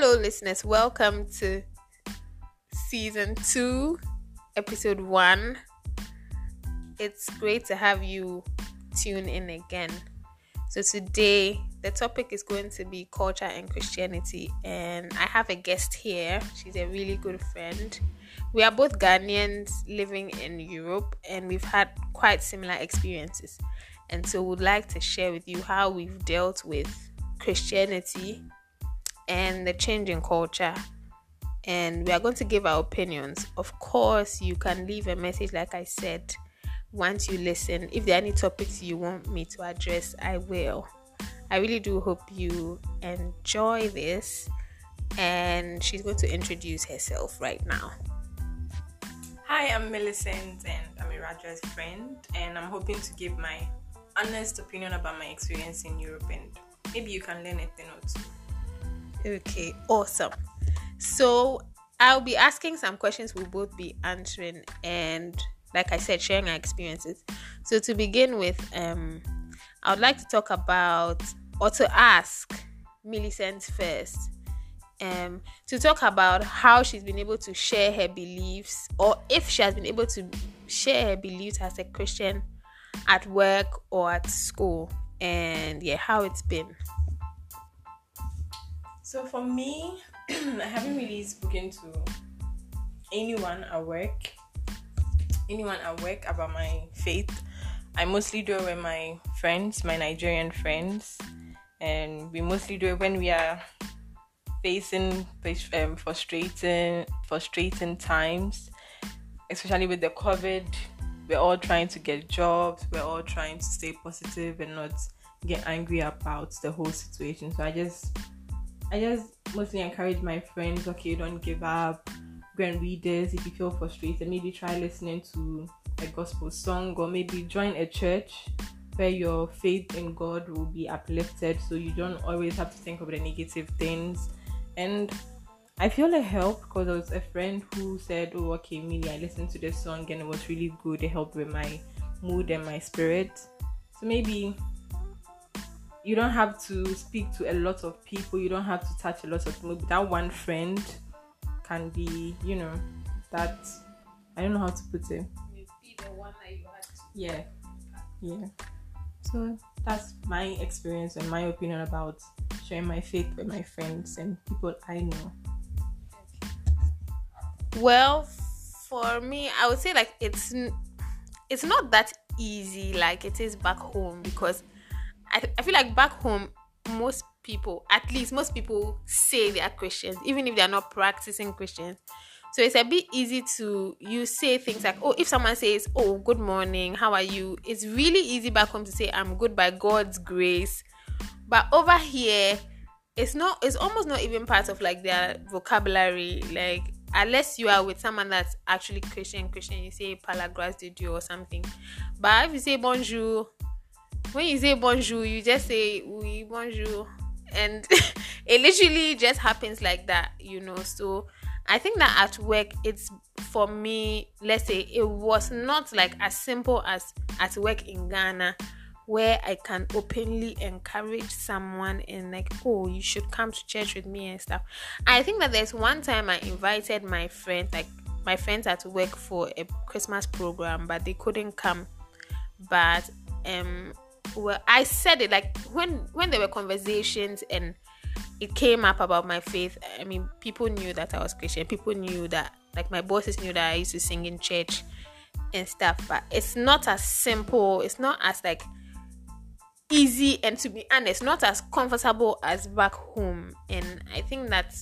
Hello, listeners. Welcome to season two, episode one. It's great to have you tune in again. So, today the topic is going to be culture and Christianity, and I have a guest here. She's a really good friend. We are both Ghanaians living in Europe, and we've had quite similar experiences. And so, we'd like to share with you how we've dealt with Christianity and the change in culture. And we are going to give our opinions. Of course, you can leave a message, like I said, once you listen. If there are any topics you want me to address, I will. I really do hope you enjoy this. And she's going to introduce herself right now. Hi, I'm Millicent and I'm a Iraja's friend, and I'm hoping to give my honest opinion about my experience in Europe and maybe you can learn a thing or two. Okay, awesome. So I'll be asking some questions we'll both be answering and like I said, sharing our experiences. So to begin with, um, I would like to talk about or to ask Millicent first. Um, to talk about how she's been able to share her beliefs, or if she has been able to share her beliefs as a Christian at work or at school, and yeah, how it's been. So for me, I haven't really spoken to anyone at work, anyone at work about my faith. I mostly do it with my friends, my Nigerian friends, and we mostly do it when we are facing um, frustrating, frustrating times, especially with the COVID. We're all trying to get jobs. We're all trying to stay positive and not get angry about the whole situation. So I just I just mostly encourage my friends, okay, don't give up. Go and read this if you feel frustrated. Maybe try listening to a gospel song or maybe join a church where your faith in God will be uplifted so you don't always have to think of the negative things. And I feel a help because there was a friend who said, Oh, okay, Millie, I listened to this song and it was really good. It helped with my mood and my spirit. So maybe you don't have to speak to a lot of people you don't have to touch a lot of people. That one friend can be you know that i don't know how to put it. Yeah. yeah. So that's my experience and my opinion about sharing my faith with my friends and people i know. Well for me i would say like it's it's not that easy like it is back home because I, I feel like back home, most people, at least most people say they are Christians, even if they are not practicing Christians. So it's a bit easy to you say things like, oh, if someone says, oh, good morning, how are you? It's really easy back home to say, I'm good by God's grace. But over here, it's not. It's almost not even part of like their vocabulary. Like unless you are with someone that's actually Christian, Christian, you say "Palagras de Dieu" or something. But if you say "Bonjour," when you say bonjour, you just say oui, bonjour. And it literally just happens like that, you know. So I think that at work, it's for me, let's say it was not like as simple as at work in Ghana where I can openly encourage someone and like, oh, you should come to church with me and stuff. I think that there's one time I invited my friends, like my friends at work for a Christmas program, but they couldn't come. But um well i said it like when when there were conversations and it came up about my faith i mean people knew that i was christian. People knew that like my bosses knew that i used to sing in church and stuff but it's not as simple it's not as like easy and to be honest not as comfortable as back home. And i think that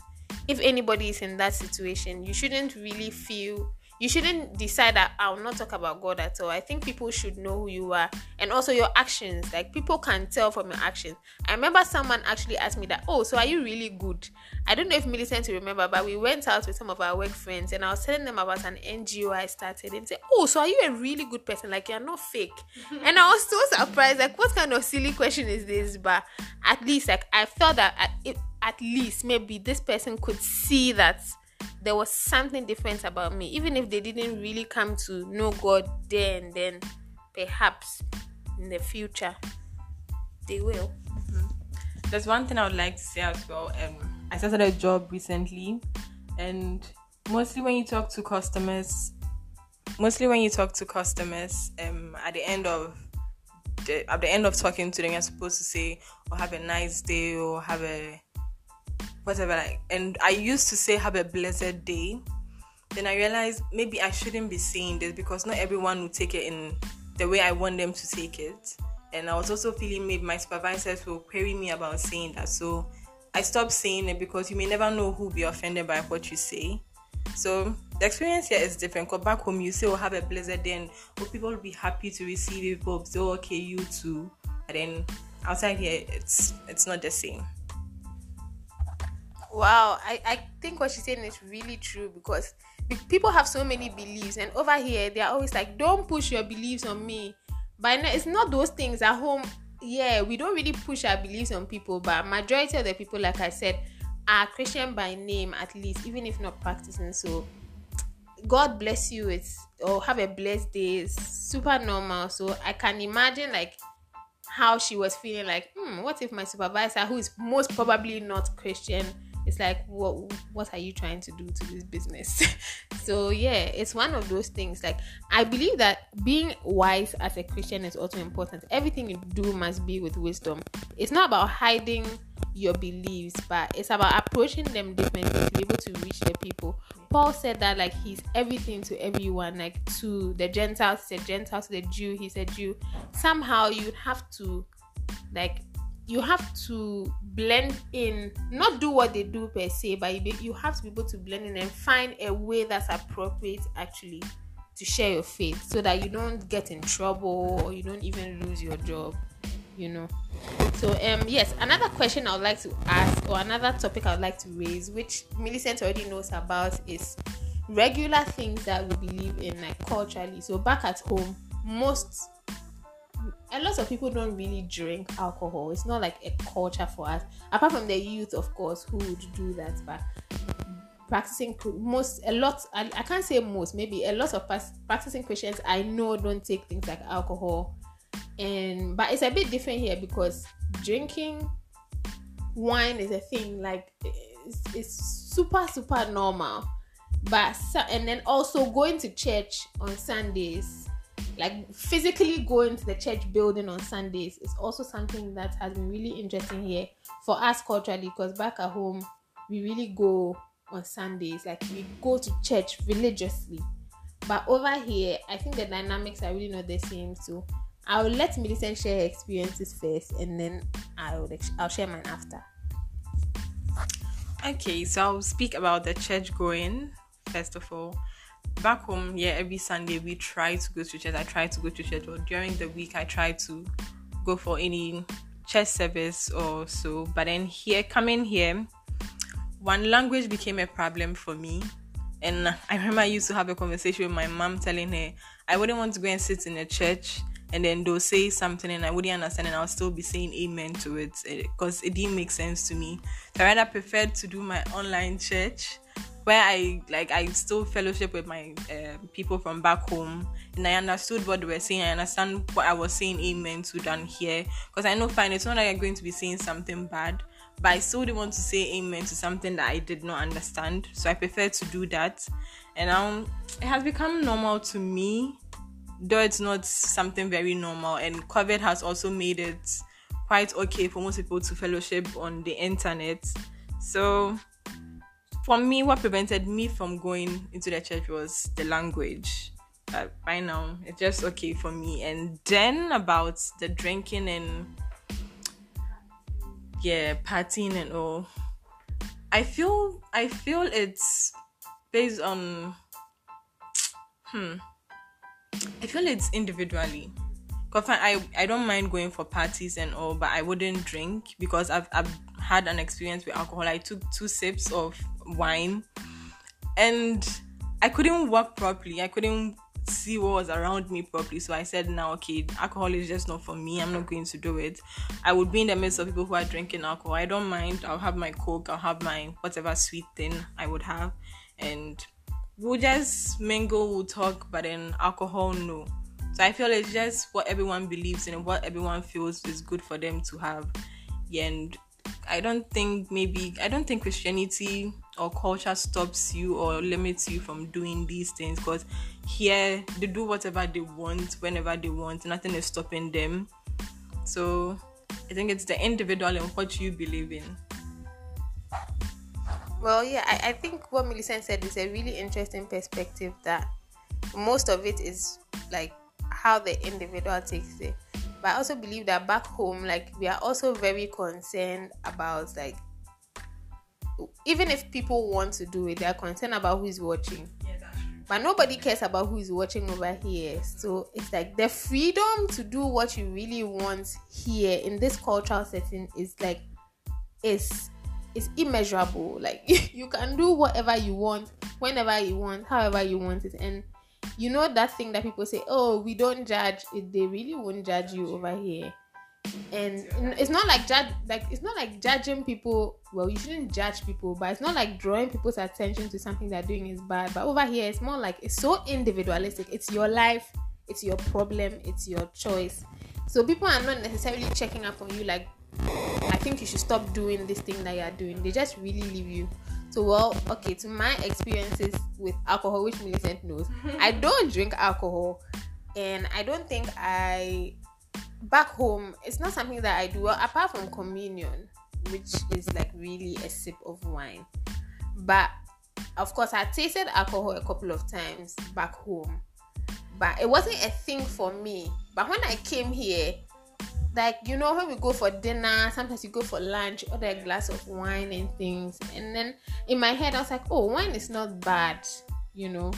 if anybody is in that situation you shouldn't really feel you shouldn't decide that I'll not talk about God at all. I think people should know who you are and also your actions. Like people can tell from your actions. I remember someone actually asked me that, oh, so are you really good? I don't know if Millicent to remember, but we went out with some of our work friends and I was telling them about an NGO I started and say, oh, so are you a really good person? Like you're not fake. and I was so surprised. Like what kind of silly question is this? But at least like I felt that at, at least maybe this person could see that there was something different about me. Even if they didn't really come to know god then then perhaps in the future they will. Mm-hmm. there's one thing i would like to say as well. Um i started a job recently, and mostly when you talk to customers, mostly when you talk to customers, um, at the end of the, at the end of talking to them, you're supposed to say, "Or oh, have a nice day," or "Have a whatever." Like, and I used to say, "Have a blessed day." Then I realized maybe I shouldn't be saying this because not everyone will take it in the way I want them to take it. And I was also feeling maybe my supervisors will query me about saying that. So I stopped saying it because you may never know who will be offended by what you say. So the experience here is different. Cause back home you say, "Oh, have a blessed day," and oh, people will be happy to receive it. People say, oh, "Okay, you too." And then outside here, it's it's not the same. Wow, I I think what she's saying is really true because people have so many beliefs, and over here they are always like, "Don't push your beliefs on me." But it's not those things at home. Yeah, we don't really push our beliefs on people, but majority of the people, like I said, are Christian by name at least, even if not practicing. So God bless you. It's or have a blessed day. It's super normal. So I can imagine like how she was feeling like, hmm, what if my supervisor, who is most probably not Christian, it's like what what are you trying to do to this business? So yeah it's one of those things. Like i believe that being wise as a christian is also important. Everything you do must be with wisdom. It's not about hiding your beliefs but it's about approaching them differently to be able to reach the people. Paul said that like he's everything to everyone like to the gentiles he's a gentile to the jew he's a jew. Somehow you'd have to like you have to blend in not do what they do per se but you, you have to be able to blend in and find a way that's appropriate actually to share your faith so that you don't get in trouble or you don't even lose your job you know. So um yes another question i would like to ask or another topic i would like to raise which millicent already knows about is regular things that we believe in like culturally. So back at home most a lot of people don't really drink alcohol. It's not like a culture for us. Apart from the youth, of course, who would do that, but practicing most a lot I, I can't say most maybe a lot of practicing christians i know don't take things like alcohol and but it's a bit different here because drinking wine is a thing like it's, it's super super normal but and then also going to church on sundays like physically going to the church building on Sundays is also something that has been really interesting here for us culturally because back at home we really go on Sundays, like we go to church religiously. But over here, I think the dynamics are really not the same. So I will let Millicent share her experiences first, and then I'll I'll share mine after. Okay, so I'll speak about the church going first of all back home, yeah, every Sunday we try to go to church. I try to go to church, or during the week I try to go for any church service or so. But then here, coming here, one language became a problem for me. And I remember I used to have a conversation with my mom telling her I wouldn't want to go and sit in a church and then they'll say something and I wouldn't understand and I'll still be saying amen to it because eh, it didn't make sense to me. So I rather preferred to do my online church where I like I still fellowship with my uh, people from back home, and I understood what they were saying. I understand what I was saying amen to down here because I know fine. It's not like I'm going to be saying something bad, but I still didn't want to say amen to something that I did not understand. So I prefer to do that, and um, it has become normal to me, though it's not something very normal. And COVID has also made it quite okay for most people to fellowship on the internet. So for me, what prevented me from going into the church was the language. Uh, by now, it's just okay for me. And then about the drinking and yeah, partying and all. I feel I feel it's based on hmm. I feel it's individually. Cause I I don't mind going for parties and all, but I wouldn't drink because I've I've had an experience with alcohol. I took two sips of wine and I couldn't walk properly. I couldn't see what was around me properly. So I said, now, okay, alcohol is just not for me. I'm not going to do it. I would be in the midst of people who are drinking alcohol. I don't mind. I'll have my Coke, I'll have my whatever sweet thing I would have. And we'll just mingle, we'll talk, but then alcohol, no. So I feel it's just what everyone believes in and what everyone feels is good for them to have. Yeah, and I don't think maybe I don't think Christianity or culture stops you or limits you from doing these things because here they do whatever they want whenever they want. Nothing is stopping them. So I think it's the individual and what you believe in. Well, yeah, I, I think what Millicent said is a really interesting perspective that most of it is like how the individual takes it. But I also believe that back home, like we are also very concerned about like even if people want to do it, they are concerned about who is watching. Yeah, But nobody cares about who is watching over here. So it's like the freedom to do what you really want here in this cultural setting is like is is immeasurable. Like you can do whatever you want, whenever you want, however you want it. And you know that thing that people say, oh, we don't judge. They really won't judge you over here and it's not like judge like it's not like judging people well you shouldn't judge people but it's not like drawing people's attention to something they're doing is bad. But over here it's more like it's so individualistic. It's your life it's your problem it's your choice. So people are not necessarily checking up on you like i think you should stop doing this thing that you're doing. They just really leave you. So well okay to my experiences with alcohol which millicent knows i don't drink alcohol and i don't think i back home, it's not something that I do well, apart from communion, which is like really a sip of wine. But of course, I tasted alcohol a couple of times back home, but it wasn't a thing for me. But when I came here, like you know, when we go for dinner, sometimes you go for lunch, order a glass of wine and things, and then in my head, I was like, oh, wine is not bad, you know.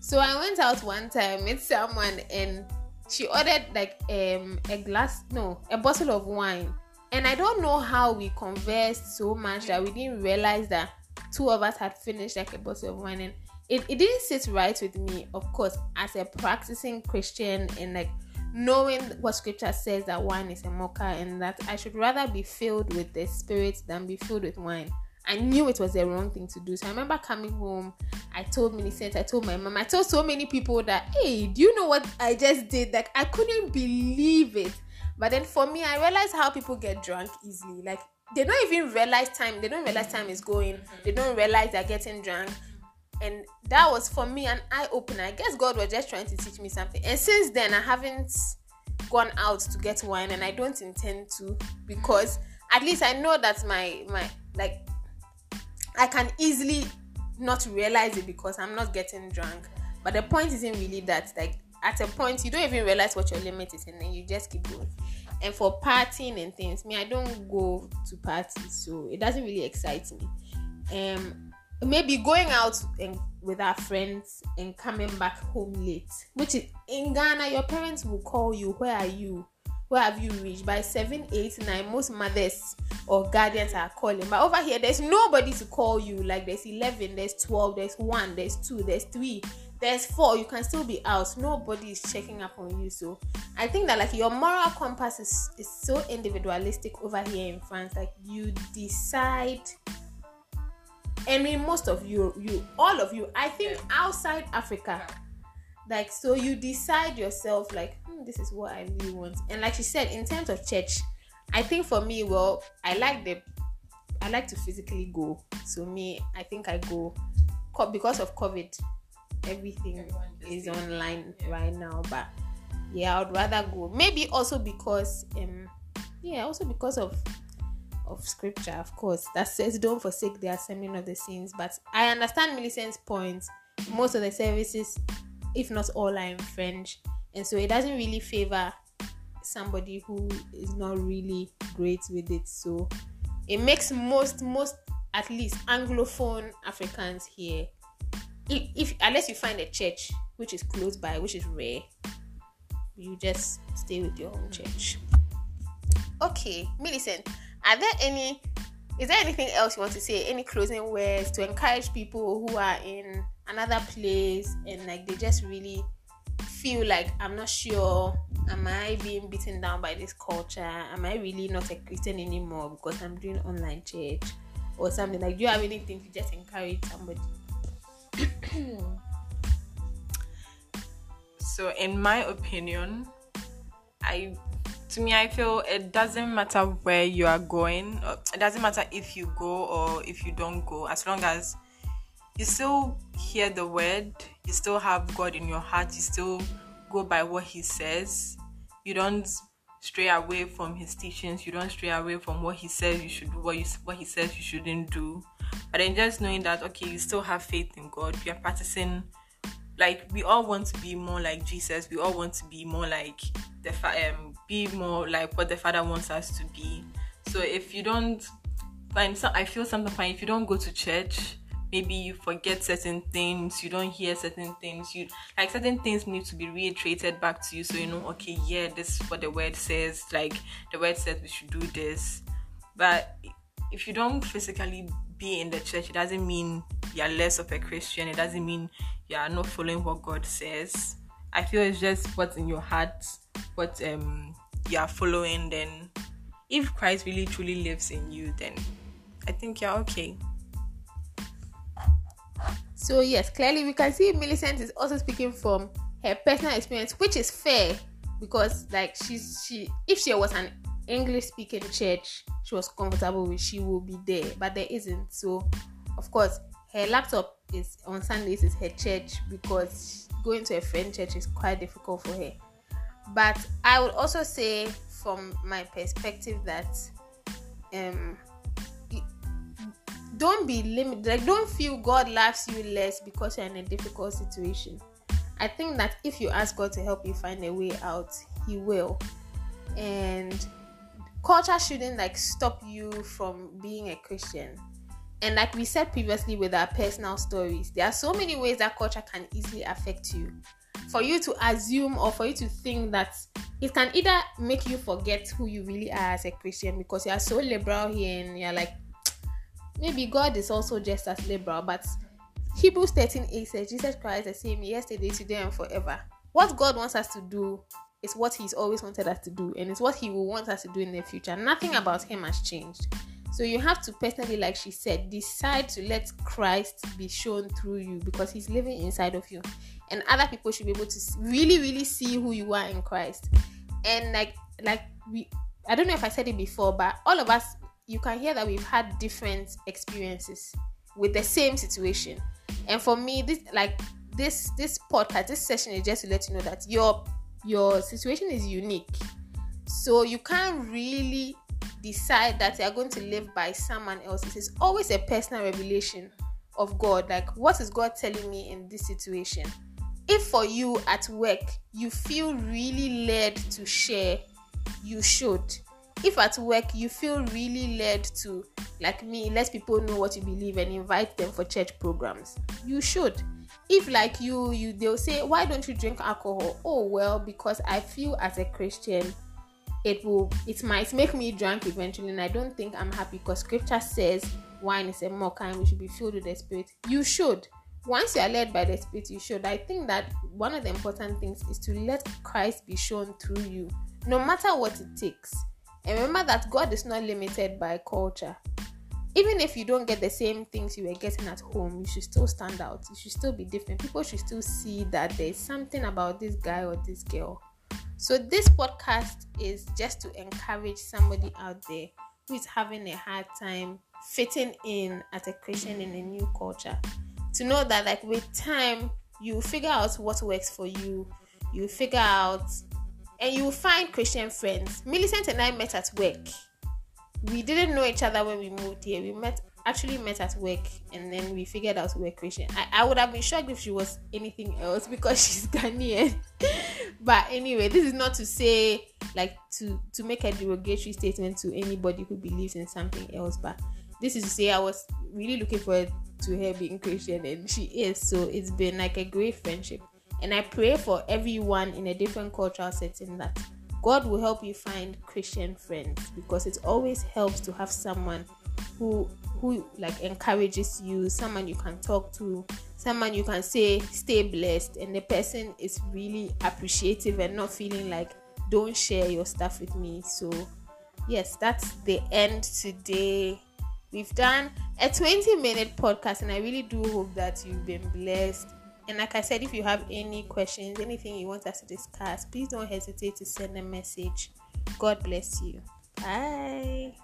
So I went out one time, with someone, and she ordered like um a glass no a bottle of wine. And i don't know how we conversed so much that we didn't realize that two of us had finished like a bottle of wine. And it, it didn't sit right with me of course as a practicing christian and like knowing what scripture says that wine is a mocker and that i should rather be filled with the spirit than be filled with wine I knew it was the wrong thing to do. So I remember coming home, I told Millicent, I told my mom, I told so many people that, hey, do you know what I just did? Like I couldn't believe it. But then for me, I realized how people get drunk easily. Like they don't even realize time, they don't realize time is going, they don't realize they're getting drunk. And that was for me an eye opener. I guess God was just trying to teach me something. And since then, I haven't gone out to get wine and I don't intend to because at least I know that my my like I can easily not realize it because I'm not getting drunk. But the point isn't really that. Like at a point, you don't even realize what your limit is, and then you just keep going. And for partying and things, me, I don't go to parties, so it doesn't really excite me. Um, maybe going out and with our friends and coming back home late, which is in Ghana, your parents will call you. Where are you? Where have you reached? By seven, eight, nine, most mothers or guardians are calling but over here there's nobody to call you. Like there's 11 there's 12 there's 1 there's 2 there's 3 there's 4 you can still be out. Nobody is checking up on you. So i think that like your moral compass is, is so individualistic over here in france. Like you decide. I mean most of you you all of you. I think outside Africa like so you decide yourself like hmm, this is what i really want. And like she said in terms of church i think for me well i like the i like to physically go. So me i think i go because of covid everything is online yeah. right now but yeah i would rather go. Maybe also because um yeah also because of of scripture of course that says don't forsake the assembling of the saints. But i understand millicent's point. Most of the services if not all, are in French, and so it doesn't really favor somebody who is not really great with it. So it makes most most at least anglophone Africans here. If, if unless you find a church which is close by, which is rare, you just stay with your home church. Okay, Millicent, are there any is there anything else you want to say? Any closing words to encourage people who are in another place and like they just really feel like I'm not sure am I being beaten down by this culture? Am I really not a Christian anymore because I'm doing online church or something? Like, do you have anything to just encourage somebody? so, in my opinion, I to me, I feel it doesn't matter where you are going. It doesn't matter if you go or if you don't go, as long as you still hear the word, you still have God in your heart, you still go by what He says. You don't stray away from His teachings. You don't stray away from what He says you should do, what you what He says you shouldn't do. But then just knowing that okay, you still have faith in God. You are practicing like we all want to be more like Jesus. We all want to be more like the um be more like what the Father wants us to be. So if you don't find some, I feel sometimes if you don't go to church, maybe you forget certain things, you don't hear certain things. You like certain things need to be reiterated back to you, so you know, okay, yeah, this is what the word says. Like the word says we should do this, but if you don't physically be in the church, it doesn't mean you're less of a Christian. It doesn't mean you are not following what God says. I feel it's just what's in your heart, what um you are following. Then, if Christ really truly lives in you, then I think you're okay. So yes, clearly we can see Millicent is also speaking from her personal experience, which is fair because like she's she if she was an English speaking church she was comfortable with, she will be there, but there isn't. So of course her laptop is on Sundays is her church because going to a friend church is quite difficult for her. But I would also say from my perspective that um don't be limited like don't feel god loves you less because you're in a difficult situation. I think that if you ask god to help you find a way out he will. And culture shouldn't like stop you from being a christian. And like we said previously with our personal stories there are so many ways that culture can easily affect you. For you to assume or for you to think that it can either make you forget who you really are as a christian because you are so liberal here and you're like maybe God is also just as liberal, but Hebrews 13 8 says Jesus Christ is the same yesterday, today, and forever. What God wants us to do is what He's always wanted us to do, and it's what He will want us to do in the future. Nothing about Him has changed. So you have to personally, like she said, decide to let Christ be shown through you because He's living inside of you, and other people should be able to really, really see who you are in Christ. And like, like we, I don't know if I said it before, but all of us you can hear that we've had different experiences with the same situation. And for me, this like this this podcast, this session is just to let you know that your your situation is unique. So you can't really decide that you're going to live by someone else. It's always a personal revelation of God. Like, what is God telling me in this situation? If for you at work you feel really led to share, you should if at work you feel really led to like me let people know what you believe and invite them for church programs you should. If like you you they'll say why don't you drink alcohol? Oh well because i feel as a christian it will it might make me drunk eventually and i don't think i'm happy because scripture says wine is a more kind we should be filled with the spirit. You should. Once you are led by the spirit you should. I think that one of the important things is to let christ be shown through you no matter what it takes and remember that God is not limited by culture. Even if you don't get the same things you were getting at home, you should still stand out. You should still be different. People should still see that there's something about this guy or this girl. So, this podcast is just to encourage somebody out there who is having a hard time fitting in as a Christian in a new culture. To know that, like, with time, you figure out what works for you, you figure out and you will find Christian friends. Millicent and I met at work. We didn't know each other when we moved here. We met actually met at work and then we figured out we were Christian. I, I would have been shocked if she was anything else because she's Ghanaian. but anyway, this is not to say like to to make a derogatory statement to anybody who believes in something else, but this is to say I was really looking forward to her being Christian and she is. So it's been like a great friendship. And I pray for everyone in a different cultural setting that God will help you find Christian friends because it always helps to have someone who who like encourages you, someone you can talk to, someone you can say stay blessed and the person is really appreciative and not feeling like don't share your stuff with me. So yes, that's the end today. We've done a 20 minute podcast and I really do hope that you've been blessed and like I said, if you have any questions, anything you want us to discuss, please don't hesitate to send a message God bless you. Bye.